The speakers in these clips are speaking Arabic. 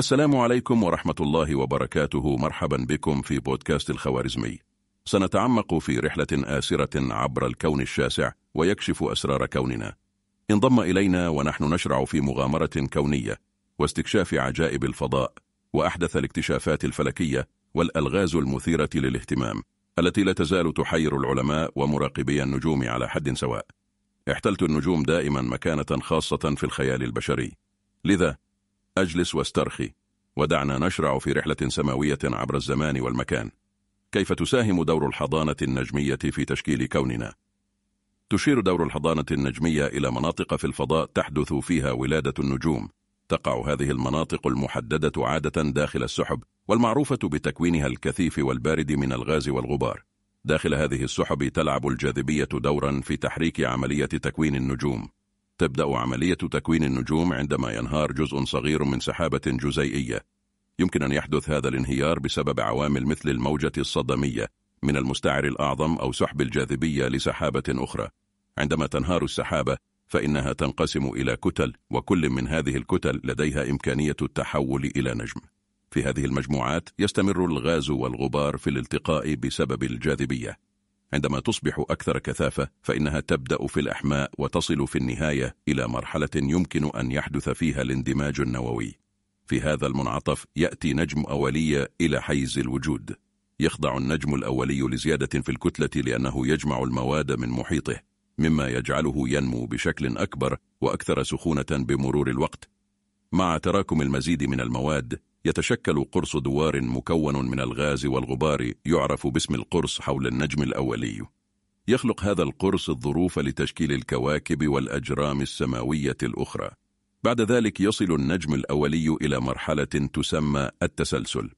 السلام عليكم ورحمة الله وبركاته. مرحبا بكم في بودكاست الخوارزمي. سنتعمق في رحلة آسرة عبر الكون الشاسع ويكشف أسرار كوننا. انضم إلينا ونحن نشرع في مغامرة كونية واستكشاف عجائب الفضاء وأحدث الاكتشافات الفلكية والألغاز المثيرة للاهتمام التي لا تزال تحير العلماء ومراقبي النجوم على حد سواء. احتلت النجوم دائما مكانة خاصة في الخيال البشري. لذا أجلس واسترخي. ودعنا نشرع في رحلة سماوية عبر الزمان والمكان. كيف تساهم دور الحضانة النجمية في تشكيل كوننا؟ تشير دور الحضانة النجمية إلى مناطق في الفضاء تحدث فيها ولادة النجوم. تقع هذه المناطق المحددة عادة داخل السحب والمعروفة بتكوينها الكثيف والبارد من الغاز والغبار. داخل هذه السحب تلعب الجاذبية دورا في تحريك عملية تكوين النجوم. تبدأ عملية تكوين النجوم عندما ينهار جزء صغير من سحابة جزيئية. يمكن أن يحدث هذا الانهيار بسبب عوامل مثل الموجة الصدمية من المستعر الأعظم أو سحب الجاذبية لسحابة أخرى. عندما تنهار السحابة فإنها تنقسم إلى كتل وكل من هذه الكتل لديها إمكانية التحول إلى نجم. في هذه المجموعات يستمر الغاز والغبار في الالتقاء بسبب الجاذبية. عندما تصبح أكثر كثافة فإنها تبدأ في الأحماء وتصل في النهاية إلى مرحلة يمكن أن يحدث فيها الاندماج النووي. في هذا المنعطف يأتي نجم أولي إلى حيز الوجود. يخضع النجم الأولي لزيادة في الكتلة لأنه يجمع المواد من محيطه مما يجعله ينمو بشكل أكبر وأكثر سخونة بمرور الوقت. مع تراكم المزيد من المواد يتشكل قرص دوار مكون من الغاز والغبار يعرف باسم القرص حول النجم الأولي. يخلق هذا القرص الظروف لتشكيل الكواكب والأجرام السماوية الأخرى. بعد ذلك يصل النجم الأولي إلى مرحلة تسمى التسلسل.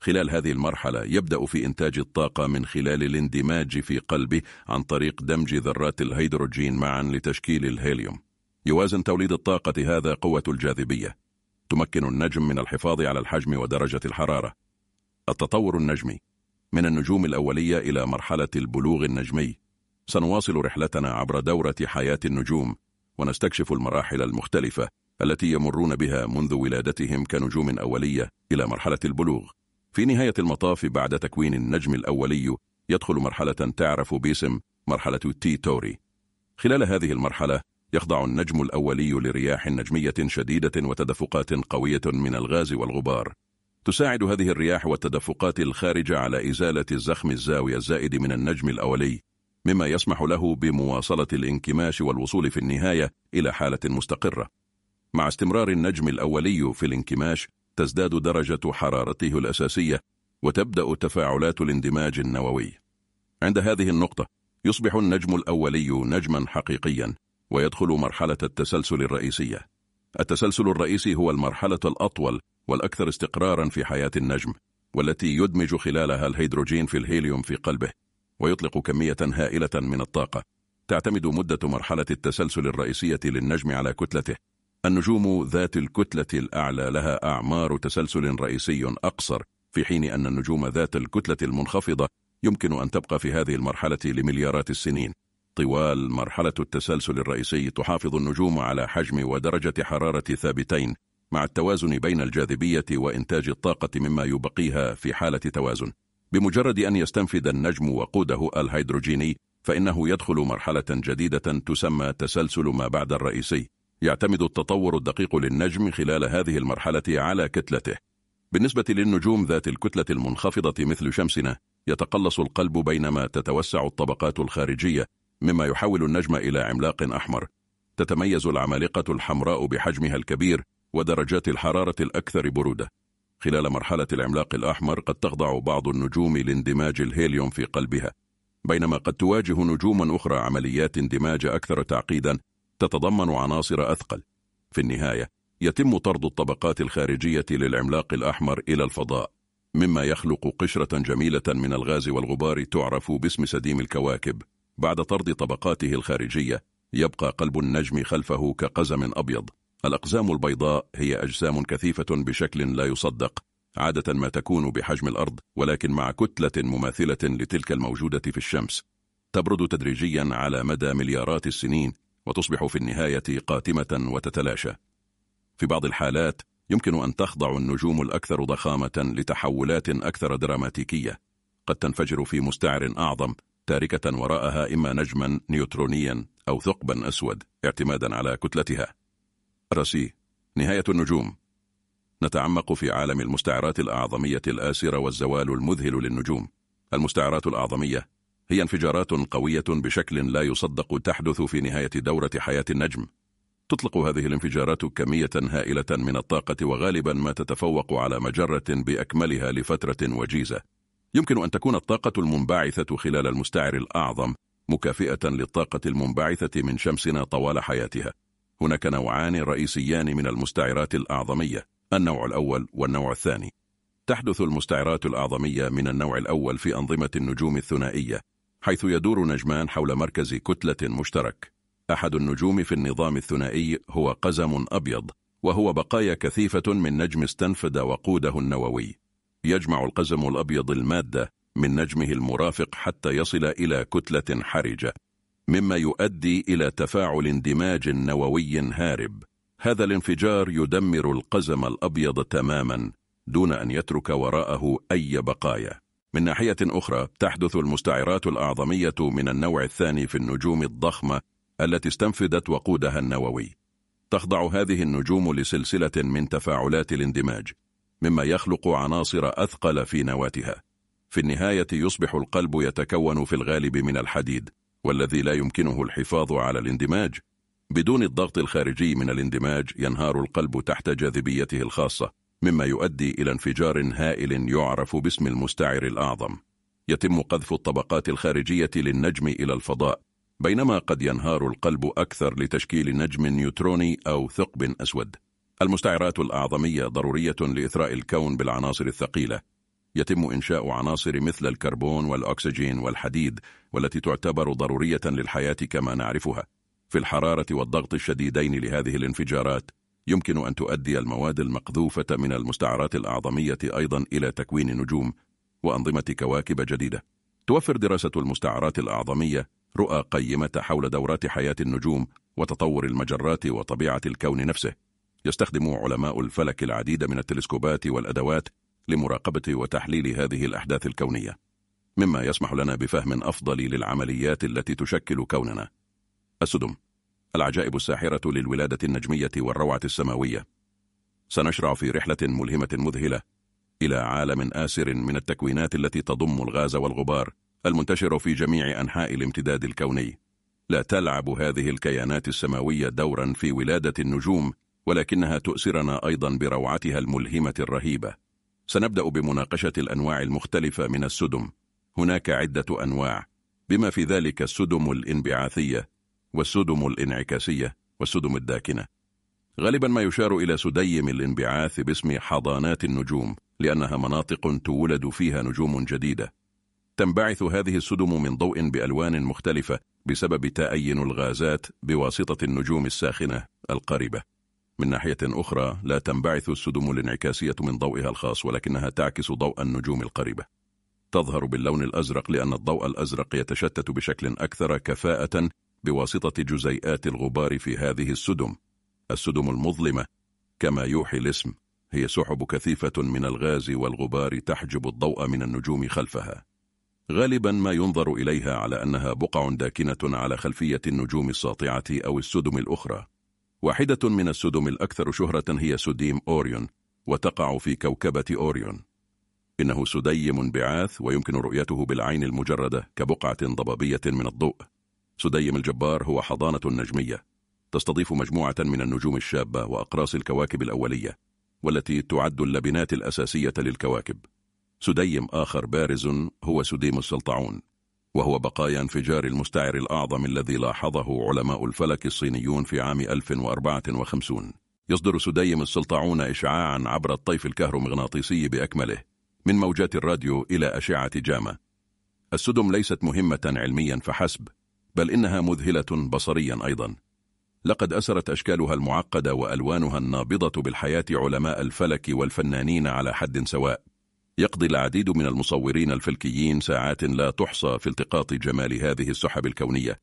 خلال هذه المرحلة يبدأ في إنتاج الطاقة من خلال الاندماج في قلبه عن طريق دمج ذرات الهيدروجين معا لتشكيل الهيليوم. يوازن توليد الطاقة هذا قوة الجاذبية. تمكن النجم من الحفاظ على الحجم ودرجة الحرارة. التطور النجمي. من النجوم الأولية إلى مرحلة البلوغ النجمي. سنواصل رحلتنا عبر دورة حياة النجوم ونستكشف المراحل المختلفة التي يمرون بها منذ ولادتهم كنجوم أولية إلى مرحلة البلوغ. في نهاية المطاف بعد تكوين النجم الأولي يدخل مرحلة تعرف باسم مرحلة تي توري. خلال هذه المرحلة يخضع النجم الأولي لرياح نجمية شديدة وتدفقات قوية من الغاز والغبار. تساعد هذه الرياح والتدفقات الخارجة على إزالة الزخم الزاوية الزائد من النجم الأولي مما يسمح له بمواصلة الانكماش والوصول في النهاية إلى حالة مستقرة. مع استمرار النجم الأولي في الانكماش تزداد درجة حرارته الأساسية وتبدأ تفاعلات الاندماج النووي. عند هذه النقطة يصبح النجم الأولي نجما حقيقيا. ويدخل مرحلة التسلسل الرئيسية. التسلسل الرئيسي هو المرحلة الأطول والأكثر استقرارا في حياة النجم والتي يدمج خلالها الهيدروجين في الهيليوم في قلبه ويطلق كمية هائلة من الطاقة. تعتمد مدة مرحلة التسلسل الرئيسية للنجم على كتلته. النجوم ذات الكتلة الأعلى لها أعمار تسلسل رئيسي أقصر في حين أن النجوم ذات الكتلة المنخفضة يمكن أن تبقى في هذه المرحلة لمليارات السنين. طوال مرحلة التسلسل الرئيسي تحافظ النجوم على حجم ودرجة حرارة ثابتين مع التوازن بين الجاذبية وإنتاج الطاقة مما يبقيها في حالة توازن. بمجرد أن يستنفذ النجم وقوده الهيدروجيني فإنه يدخل مرحلة جديدة تسمى تسلسل ما بعد الرئيسي. يعتمد التطور الدقيق للنجم خلال هذه المرحلة على كتلته. بالنسبة للنجوم ذات الكتلة المنخفضة مثل شمسنا يتقلص القلب بينما تتوسع الطبقات الخارجية مما يحول النجم إلى عملاق أحمر. تتميز العمالقة الحمراء بحجمها الكبير ودرجات الحرارة الأكثر برودة. خلال مرحلة العملاق الأحمر قد تخضع بعض النجوم لاندماج الهيليوم في قلبها. بينما قد تواجه نجوما أخرى عمليات اندماج أكثر تعقيدا تتضمن عناصر أثقل. في النهاية يتم طرد الطبقات الخارجية للعملاق الأحمر إلى الفضاء مما يخلق قشرة جميلة من الغاز والغبار تعرف باسم سديم الكواكب. بعد طرد طبقاته الخارجية يبقى قلب النجم خلفه كقزم أبيض. الأقزام البيضاء هي أجسام كثيفة بشكل لا يصدق عادة ما تكون بحجم الأرض ولكن مع كتلة مماثلة لتلك الموجودة في الشمس. تبرد تدريجيا على مدى مليارات السنين وتصبح في النهاية قاتمة وتتلاشى. في بعض الحالات يمكن أن تخضع النجوم الأكثر ضخامة لتحولات أكثر دراماتيكية. قد تنفجر في مستعر أعظم تاركة وراءها إما نجما نيوترونيا أو ثقبا أسود اعتمادا على كتلتها. رسي نهاية النجوم. نتعمق في عالم المستعرات الأعظمية الآسرة والزوال المذهل للنجوم. المستعرات الأعظمية هي انفجارات قوية بشكل لا يصدق تحدث في نهاية دورة حياة النجم. تطلق هذه الانفجارات كمية هائلة من الطاقة وغالبا ما تتفوق على مجرة بأكملها لفترة وجيزة. يمكن أن تكون الطاقة المنبعثة خلال المستعر الأعظم مكافئة للطاقة المنبعثة من شمسنا طوال حياتها. هناك نوعان رئيسيان من المستعرات الأعظمية النوع الأول والنوع الثاني. تحدث المستعرات الأعظمية من النوع الأول في أنظمة النجوم الثنائية حيث يدور نجمان حول مركز كتلة مشترك. أحد النجوم في النظام الثنائي هو قزم أبيض وهو بقايا كثيفة من نجم استنفد وقوده النووي. يجمع القزم الأبيض المادة من نجمه المرافق حتى يصل إلى كتلة حرجة مما يؤدي إلى تفاعل اندماج نووي هارب. هذا الانفجار يدمر القزم الأبيض تماما دون أن يترك وراءه أي بقايا. من ناحية أخرى تحدث المستعرات الأعظمية من النوع الثاني في النجوم الضخمة التي استنفدت وقودها النووي. تخضع هذه النجوم لسلسلة من تفاعلات الاندماج. مما يخلق عناصر أثقل في نواتها. في النهاية يصبح القلب يتكون في الغالب من الحديد والذي لا يمكنه الحفاظ على الاندماج. بدون الضغط الخارجي من الاندماج ينهار القلب تحت جاذبيته الخاصة مما يؤدي إلى انفجار هائل يعرف باسم المستعر الأعظم. يتم قذف الطبقات الخارجية للنجم إلى الفضاء بينما قد ينهار القلب أكثر لتشكيل نجم نيوتروني أو ثقب أسود. المستعرات الأعظمية ضرورية لإثراء الكون بالعناصر الثقيلة. يتم إنشاء عناصر مثل الكربون والأكسجين والحديد والتي تعتبر ضرورية للحياة كما نعرفها. في الحرارة والضغط الشديدين لهذه الانفجارات يمكن أن تؤدي المواد المقذوفة من المستعرات الأعظمية أيضا إلى تكوين نجوم وأنظمة كواكب جديدة. توفر دراسة المستعرات الأعظمية رؤى قيمة حول دورات حياة النجوم وتطور المجرات وطبيعة الكون نفسه. يستخدم علماء الفلك العديد من التلسكوبات والأدوات لمراقبة وتحليل هذه الأحداث الكونية مما يسمح لنا بفهم أفضل للعمليات التي تشكل كوننا. السدم العجائب الساحرة للولادة النجمية والروعة السماوية. سنشرع في رحلة ملهمة مذهلة إلى عالم آسر من التكوينات التي تضم الغاز والغبار المنتشر في جميع أنحاء الامتداد الكوني. لا تلعب هذه الكيانات السماوية دورا في ولادة النجوم ولكنها تؤسرنا أيضا بروعتها الملهمة الرهيبة. سنبدأ بمناقشة الأنواع المختلفة من السدم. هناك عدة أنواع. بما في ذلك السدم الإنبعاثية والسدم الإنعكاسية والسدم الداكنة. غالبا ما يشار إلى سديم الإنبعاث باسم حضانات النجوم لأنها مناطق تولد فيها نجوم جديدة. تنبعث هذه السدم من ضوء بألوان مختلفة بسبب تأين الغازات بواسطة النجوم الساخنة القريبة. من ناحية أخرى لا تنبعث السدم الانعكاسية من ضوئها الخاص ولكنها تعكس ضوء النجوم القريبة. تظهر باللون الأزرق لأن الضوء الأزرق يتشتت بشكل أكثر كفاءة بواسطة جزيئات الغبار في هذه السدم. السدم المظلمة كما يوحي الاسم هي سحب كثيفة من الغاز والغبار تحجب الضوء من النجوم خلفها. غالبا ما ينظر إليها على أنها بقع داكنة على خلفية النجوم الساطعة أو السدم الأخرى. واحدة من السدم الأكثر شهرة هي سديم أوريون وتقع في كوكبة أوريون. إنه سديم انبعاث ويمكن رؤيته بالعين المجردة كبقعة ضبابية من الضوء. سديم الجبار هو حضانة نجمية. تستضيف مجموعة من النجوم الشابة وأقراص الكواكب الأولية والتي تعد اللبنات الأساسية للكواكب. سديم آخر بارز هو سديم السلطعون. وهو بقايا انفجار المستعر الأعظم الذي لاحظه علماء الفلك الصينيون في عام 1054 يصدر سديم السلطعون إشعاعا عبر الطيف الكهرومغناطيسي بأكمله من موجات الراديو إلى أشعة جاما السدم ليست مهمة علميا فحسب بل إنها مذهلة بصريا أيضا. لقد أسرت أشكالها المعقدة وألوانها النابضة بالحياة علماء الفلك والفنانين على حد سواء. يقضي العديد من المصورين الفلكيين ساعات لا تحصى في التقاط جمال هذه السحب الكونية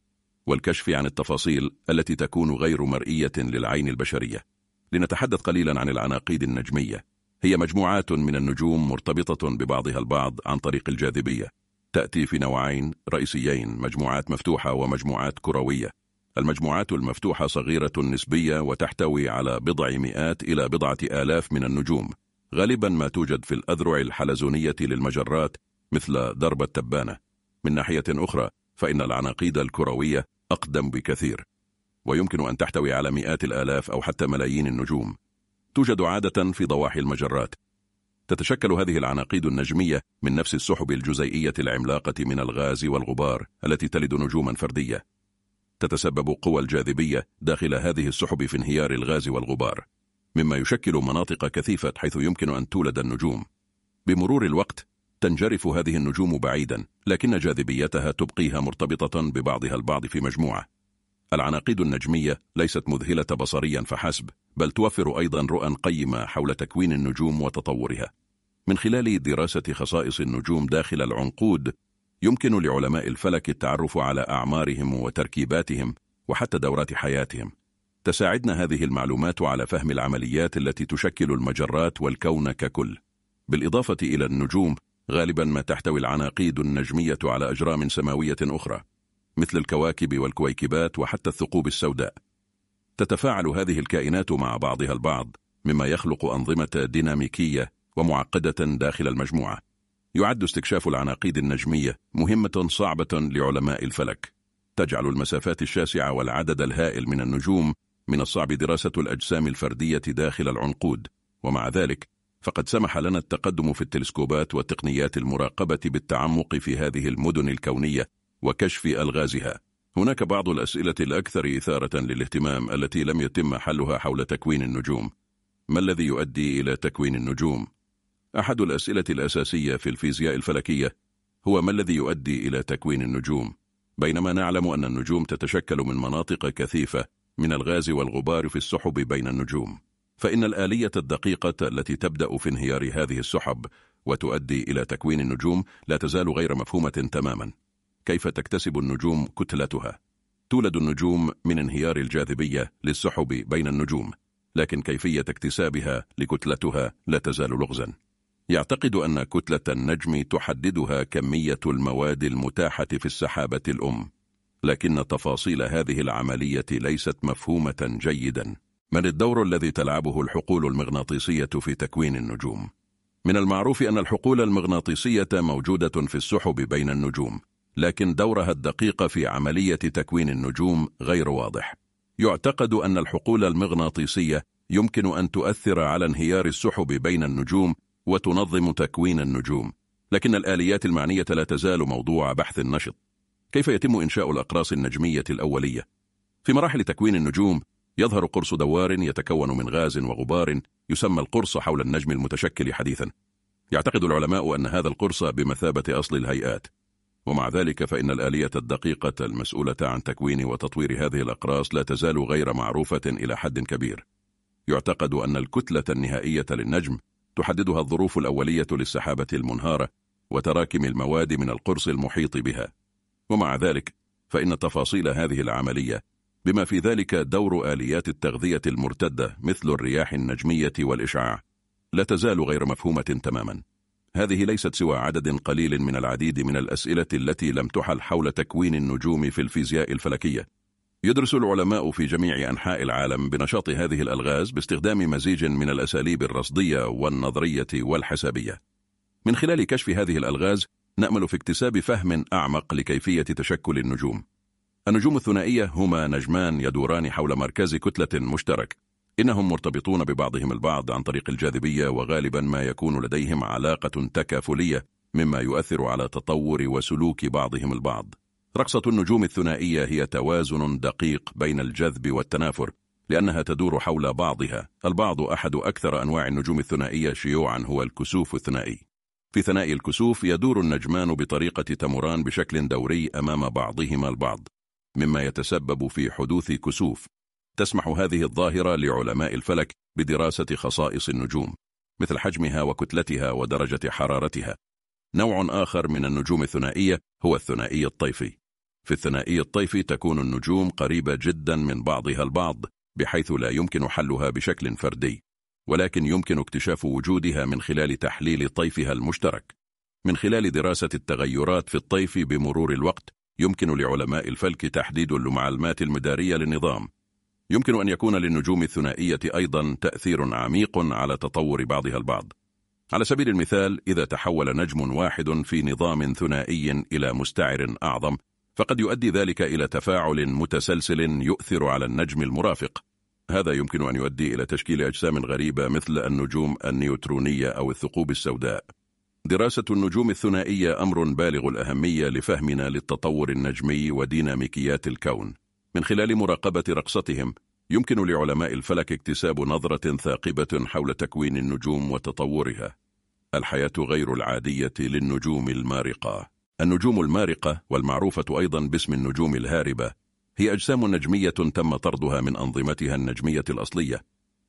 والكشف عن التفاصيل التي تكون غير مرئية للعين البشرية. لنتحدث قليلا عن العناقيد النجمية. هي مجموعات من النجوم مرتبطة ببعضها البعض عن طريق الجاذبية. تأتي في نوعين رئيسيين مجموعات مفتوحة ومجموعات كروية. المجموعات المفتوحة صغيرة نسبية وتحتوي على بضع مئات إلى بضعة آلاف من النجوم. غالبا ما توجد في الأذرع الحلزونية للمجرات مثل درب التبانة. من ناحية أخرى فإن العناقيد الكروية أقدم بكثير ويمكن أن تحتوي على مئات الآلاف أو حتى ملايين النجوم. توجد عادة في ضواحي المجرات. تتشكل هذه العناقيد النجمية من نفس السحب الجزيئية العملاقة من الغاز والغبار التي تلد نجوما فردية. تتسبب قوى الجاذبية داخل هذه السحب في انهيار الغاز والغبار. مما يشكل مناطق كثيفة حيث يمكن أن تولد النجوم. بمرور الوقت تنجرف هذه النجوم بعيدا لكن جاذبيتها تبقيها مرتبطة ببعضها البعض في مجموعة. العناقيد النجمية ليست مذهلة بصريا فحسب بل توفر أيضا رؤى قيمة حول تكوين النجوم وتطورها. من خلال دراسة خصائص النجوم داخل العنقود يمكن لعلماء الفلك التعرف على أعمارهم وتركيباتهم وحتى دورات حياتهم. تساعدنا هذه المعلومات على فهم العمليات التي تشكل المجرات والكون ككل. بالإضافة إلى النجوم غالبا ما تحتوي العناقيد النجمية على أجرام سماوية أخرى مثل الكواكب والكويكبات وحتى الثقوب السوداء. تتفاعل هذه الكائنات مع بعضها البعض مما يخلق أنظمة ديناميكية ومعقدة داخل المجموعة. يعد استكشاف العناقيد النجمية مهمة صعبة لعلماء الفلك. تجعل المسافات الشاسعة والعدد الهائل من النجوم من الصعب دراسة الأجسام الفردية داخل العنقود ومع ذلك فقد سمح لنا التقدم في التلسكوبات والتقنيات المراقبة بالتعمق في هذه المدن الكونية وكشف ألغازها هناك بعض الأسئلة الأكثر إثارة للاهتمام التي لم يتم حلها حول تكوين النجوم ما الذي يؤدي إلى تكوين النجوم؟ أحد الأسئلة الأساسية في الفيزياء الفلكية هو ما الذي يؤدي إلى تكوين النجوم؟ بينما نعلم أن النجوم تتشكل من مناطق كثيفة من الغاز والغبار في السحب بين النجوم. فإن الآلية الدقيقة التي تبدأ في انهيار هذه السحب وتؤدي إلى تكوين النجوم لا تزال غير مفهومة تماما. كيف تكتسب النجوم كتلتها؟ تولد النجوم من انهيار الجاذبية للسحب بين النجوم لكن كيفية اكتسابها لكتلتها لا تزال لغزا. يعتقد أن كتلة النجم تحددها كمية المواد المتاحة في السحابة الأم. لكن تفاصيل هذه العملية ليست مفهومة جيدا. من الدور الذي تلعبه الحقول المغناطيسية في تكوين النجوم؟ من المعروف أن الحقول المغناطيسية موجودة في السحب بين النجوم لكن دورها الدقيق في عملية تكوين النجوم غير واضح. يعتقد أن الحقول المغناطيسية يمكن أن تؤثر على انهيار السحب بين النجوم وتنظم تكوين النجوم لكن الآليات المعنية لا تزال موضوع بحث نشط كيف يتم إنشاء الأقراص النجمية الأولية؟ في مراحل تكوين النجوم يظهر قرص دوار يتكون من غاز وغبار يسمى القرص حول النجم المتشكل حديثا. يعتقد العلماء أن هذا القرص بمثابة أصل الهيئات. ومع ذلك فإن الآلية الدقيقة المسؤولة عن تكوين وتطوير هذه الأقراص لا تزال غير معروفة إلى حد كبير. يعتقد أن الكتلة النهائية للنجم تحددها الظروف الأولية للسحابة المنهارة وتراكم المواد من القرص المحيط بها. ومع ذلك فإن تفاصيل هذه العملية بما في ذلك دور آليات التغذية المرتدة مثل الرياح النجمية والإشعاع لا تزال غير مفهومة تماما. هذه ليست سوى عدد قليل من العديد من الأسئلة التي لم تحل حول تكوين النجوم في الفيزياء الفلكية. يدرس العلماء في جميع أنحاء العالم بنشاط هذه الألغاز باستخدام مزيج من الأساليب الرصدية والنظرية والحسابية. من خلال كشف هذه الألغاز نأمل في اكتساب فهم أعمق لكيفية تشكل النجوم. النجوم الثنائية هما نجمان يدوران حول مركز كتلة مشترك. إنهم مرتبطون ببعضهم البعض عن طريق الجاذبية وغالبا ما يكون لديهم علاقة تكافلية مما يؤثر على تطور وسلوك بعضهم البعض. رقصة النجوم الثنائية هي توازن دقيق بين الجذب والتنافر لأنها تدور حول بعضها. البعض أحد أكثر أنواع النجوم الثنائية شيوعا هو الكسوف الثنائي. في ثنائي الكسوف يدور النجمان بطريقة تمران بشكل دوري أمام بعضهما البعض مما يتسبب في حدوث كسوف. تسمح هذه الظاهرة لعلماء الفلك بدراسة خصائص النجوم مثل حجمها وكتلتها ودرجة حرارتها. نوع آخر من النجوم الثنائية هو الثنائي الطيفي. في الثنائي الطيفي تكون النجوم قريبة جدا من بعضها البعض بحيث لا يمكن حلها بشكل فردي. ولكن يمكن اكتشاف وجودها من خلال تحليل طيفها المشترك. من خلال دراسة التغيرات في الطيف بمرور الوقت يمكن لعلماء الفلك تحديد المعلومات المدارية للنظام. يمكن أن يكون للنجوم الثنائية أيضا تأثير عميق على تطور بعضها البعض. على سبيل المثال إذا تحول نجم واحد في نظام ثنائي إلى مستعر أعظم فقد يؤدي ذلك إلى تفاعل متسلسل يؤثر على النجم المرافق. هذا يمكن أن يؤدي إلى تشكيل أجسام غريبة مثل النجوم النيوترونية أو الثقوب السوداء. دراسة النجوم الثنائية أمر بالغ الأهمية لفهمنا للتطور النجمي وديناميكيات الكون. من خلال مراقبة رقصتهم يمكن لعلماء الفلك اكتساب نظرة ثاقبة حول تكوين النجوم وتطورها. الحياة غير العادية للنجوم المارقة. النجوم المارقة والمعروفة أيضا باسم النجوم الهاربة هي أجسام نجمية تم طردها من أنظمتها النجمية الأصلية.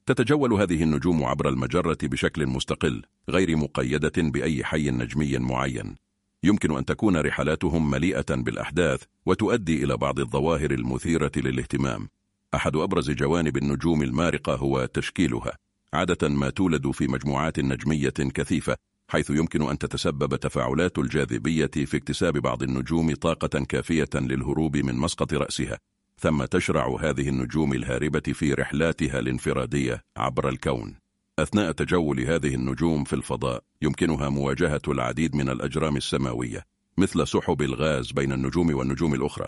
تتجول هذه النجوم عبر المجرة بشكل مستقل غير مقيدة بأي حي نجمي معين. يمكن أن تكون رحلاتهم مليئة بالأحداث وتؤدي إلى بعض الظواهر المثيرة للاهتمام. أحد أبرز جوانب النجوم المارقة هو تشكيلها. عادة ما تولد في مجموعات نجمية كثيفة. حيث يمكن أن تتسبب تفاعلات الجاذبية في اكتساب بعض النجوم طاقة كافية للهروب من مسقط رأسها ثم تشرع هذه النجوم الهاربة في رحلاتها الانفرادية عبر الكون. أثناء تجول هذه النجوم في الفضاء يمكنها مواجهة العديد من الأجرام السماوية مثل سحب الغاز بين النجوم والنجوم الأخرى.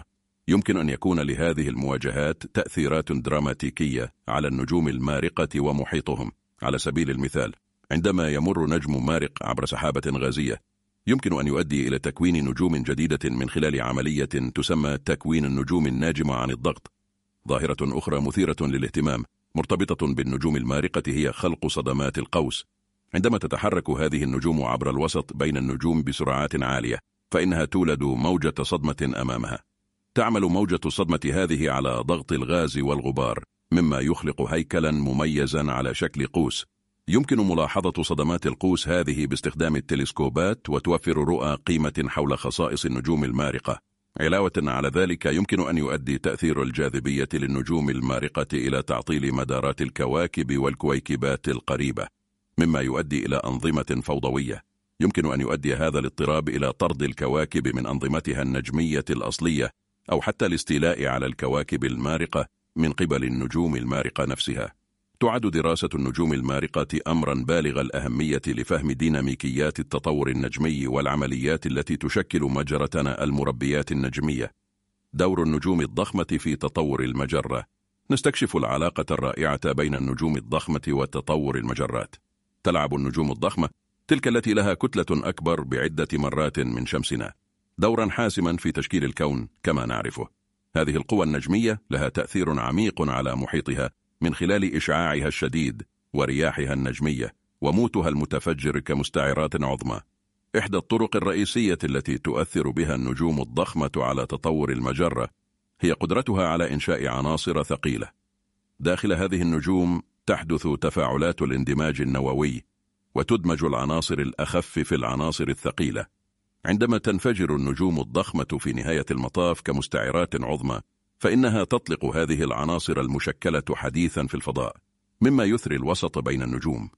يمكن أن يكون لهذه المواجهات تأثيرات دراماتيكية على النجوم المارقة ومحيطهم. على سبيل المثال عندما يمر نجم مارق عبر سحابة غازية يمكن أن يؤدي إلى تكوين نجوم جديدة من خلال عملية تسمى تكوين النجوم الناجمة عن الضغط. ظاهرة أخرى مثيرة للاهتمام مرتبطة بالنجوم المارقة هي خلق صدمات القوس. عندما تتحرك هذه النجوم عبر الوسط بين النجوم بسرعات عالية فإنها تولد موجة صدمة أمامها. تعمل موجة الصدمة هذه على ضغط الغاز والغبار مما يخلق هيكلا مميزا على شكل قوس. يمكن ملاحظة صدمات القوس هذه باستخدام التلسكوبات وتوفر رؤى قيمة حول خصائص النجوم المارقة. علاوة على ذلك يمكن أن يؤدي تأثير الجاذبية للنجوم المارقة إلى تعطيل مدارات الكواكب والكويكبات القريبة مما يؤدي إلى أنظمة فوضوية. يمكن أن يؤدي هذا الاضطراب إلى طرد الكواكب من أنظمتها النجمية الأصلية أو حتى الاستيلاء على الكواكب المارقة من قبل النجوم المارقة نفسها. تعد دراسة النجوم المارقة أمرا بالغ الأهمية لفهم ديناميكيات التطور النجمي والعمليات التي تشكل مجرتنا المربيات النجمية. دور النجوم الضخمة في تطور المجرة. نستكشف العلاقة الرائعة بين النجوم الضخمة وتطور المجرات. تلعب النجوم الضخمة تلك التي لها كتلة أكبر بعدة مرات من شمسنا. دورا حاسما في تشكيل الكون كما نعرفه. هذه القوى النجمية لها تأثير عميق على محيطها. من خلال إشعاعها الشديد ورياحها النجمية وموتها المتفجر كمستعرات عظمى. إحدى الطرق الرئيسية التي تؤثر بها النجوم الضخمة على تطور المجرة هي قدرتها على إنشاء عناصر ثقيلة. داخل هذه النجوم تحدث تفاعلات الاندماج النووي وتدمج العناصر الأخف في العناصر الثقيلة عندما تنفجر النجوم الضخمة في نهاية المطاف كمستعرات عظمى فإنها تطلق هذه العناصر المشكلة حديثا في الفضاء مما يثري الوسط بين النجوم.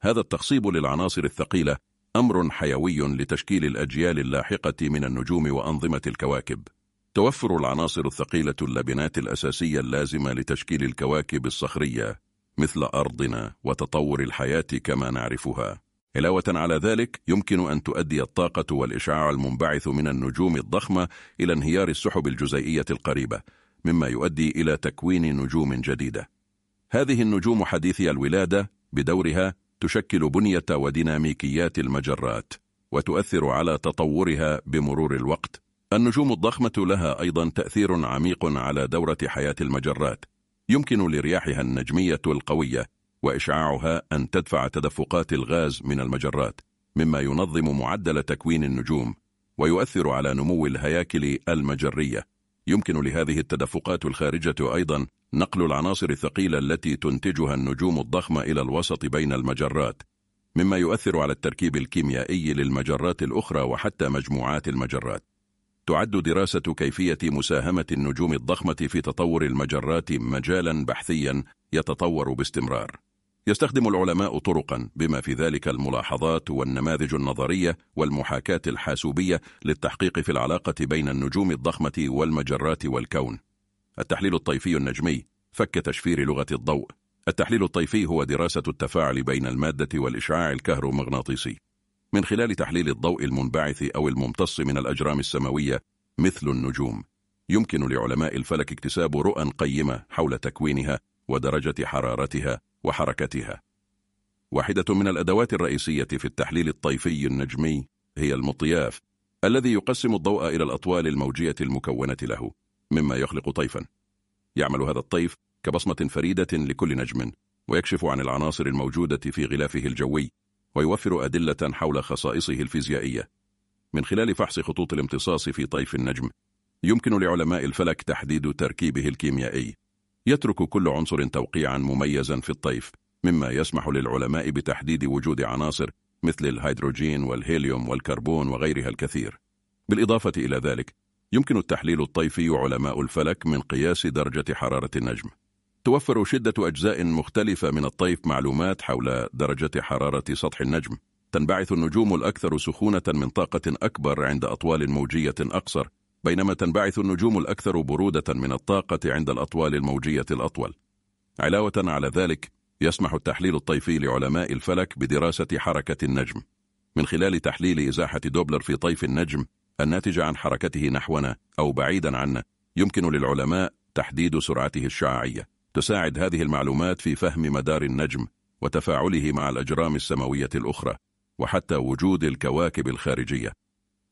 هذا التخصيب للعناصر الثقيلة أمر حيوي لتشكيل الأجيال اللاحقة من النجوم وأنظمة الكواكب. توفر العناصر الثقيلة اللبنات الأساسية اللازمة لتشكيل الكواكب الصخرية مثل أرضنا وتطور الحياة كما نعرفها. علاوة على ذلك يمكن أن تؤدي الطاقة والإشعاع المنبعث من النجوم الضخمة إلى انهيار السحب الجزيئية القريبة مما يؤدي إلى تكوين نجوم جديدة. هذه النجوم حديثي الولادة بدورها تشكل بنية وديناميكيات المجرات وتؤثر على تطورها بمرور الوقت. النجوم الضخمة لها أيضا تأثير عميق على دورة حياة المجرات يمكن لرياحها النجمية القوية وإشعاعها أن تدفع تدفقات الغاز من المجرات مما ينظم معدل تكوين النجوم ويؤثر على نمو الهياكل المجرية. يمكن لهذه التدفقات الخارجة أيضا نقل العناصر الثقيلة التي تنتجها النجوم الضخمة إلى الوسط بين المجرات مما يؤثر على التركيب الكيميائي للمجرات الأخرى وحتى مجموعات المجرات. تعد دراسة كيفية مساهمة النجوم الضخمة في تطور المجرات مجالا بحثيا يتطور باستمرار. يستخدم العلماء طرقا بما في ذلك الملاحظات والنماذج النظرية والمحاكاة الحاسوبية للتحقيق في العلاقة بين النجوم الضخمة والمجرات والكون. التحليل الطيفي النجمي فك تشفير لغة الضوء. التحليل الطيفي هو دراسة التفاعل بين المادة والإشعاع الكهرومغناطيسي. من خلال تحليل الضوء المنبعث أو الممتص من الأجرام السماوية مثل النجوم يمكن لعلماء الفلك اكتساب رؤى قيمة حول تكوينها ودرجة حرارتها وحركتها. واحدة من الأدوات الرئيسية في التحليل الطيفي النجمي هي المطياف الذي يقسم الضوء إلى الأطوال الموجية المكونة له مما يخلق طيفا. يعمل هذا الطيف كبصمة فريدة لكل نجم ويكشف عن العناصر الموجودة في غلافه الجوي ويوفر أدلة حول خصائصه الفيزيائية. من خلال فحص خطوط الامتصاص في طيف النجم يمكن لعلماء الفلك تحديد تركيبه الكيميائي. يترك كل عنصر توقيعا مميزا في الطيف مما يسمح للعلماء بتحديد وجود عناصر مثل الهيدروجين والهيليوم والكربون وغيرها الكثير. بالإضافة إلى ذلك يمكن التحليل الطيفي علماء الفلك من قياس درجة حرارة النجم. توفر شدة أجزاء مختلفة من الطيف معلومات حول درجة حرارة سطح النجم. تنبعث النجوم الأكثر سخونة من طاقة أكبر عند أطوال موجية أقصر بينما تنبعث النجوم الأكثر برودة من الطاقة عند الأطوال الموجية الأطول. علاوة على ذلك يسمح التحليل الطيفي لعلماء الفلك بدراسة حركة النجم. من خلال تحليل إزاحة دوبلر في طيف النجم الناتجة عن حركته نحونا أو بعيدا عنا يمكن للعلماء تحديد سرعته الشعاعية. تساعد هذه المعلومات في فهم مدار النجم وتفاعله مع الأجرام السماوية الأخرى وحتى وجود الكواكب الخارجية.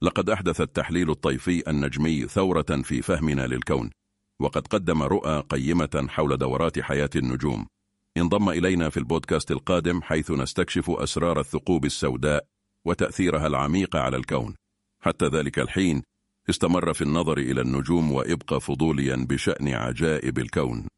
لقد أحدث التحليل الطيفي النجمي ثورة في فهمنا للكون وقد قدم رؤى قيمة حول دورات حياة النجوم. انضم إلينا في البودكاست القادم حيث نستكشف أسرار الثقوب السوداء وتأثيرها العميق على الكون. حتى ذلك الحين استمر في النظر إلى النجوم وإبقى فضوليا بشأن عجائب الكون.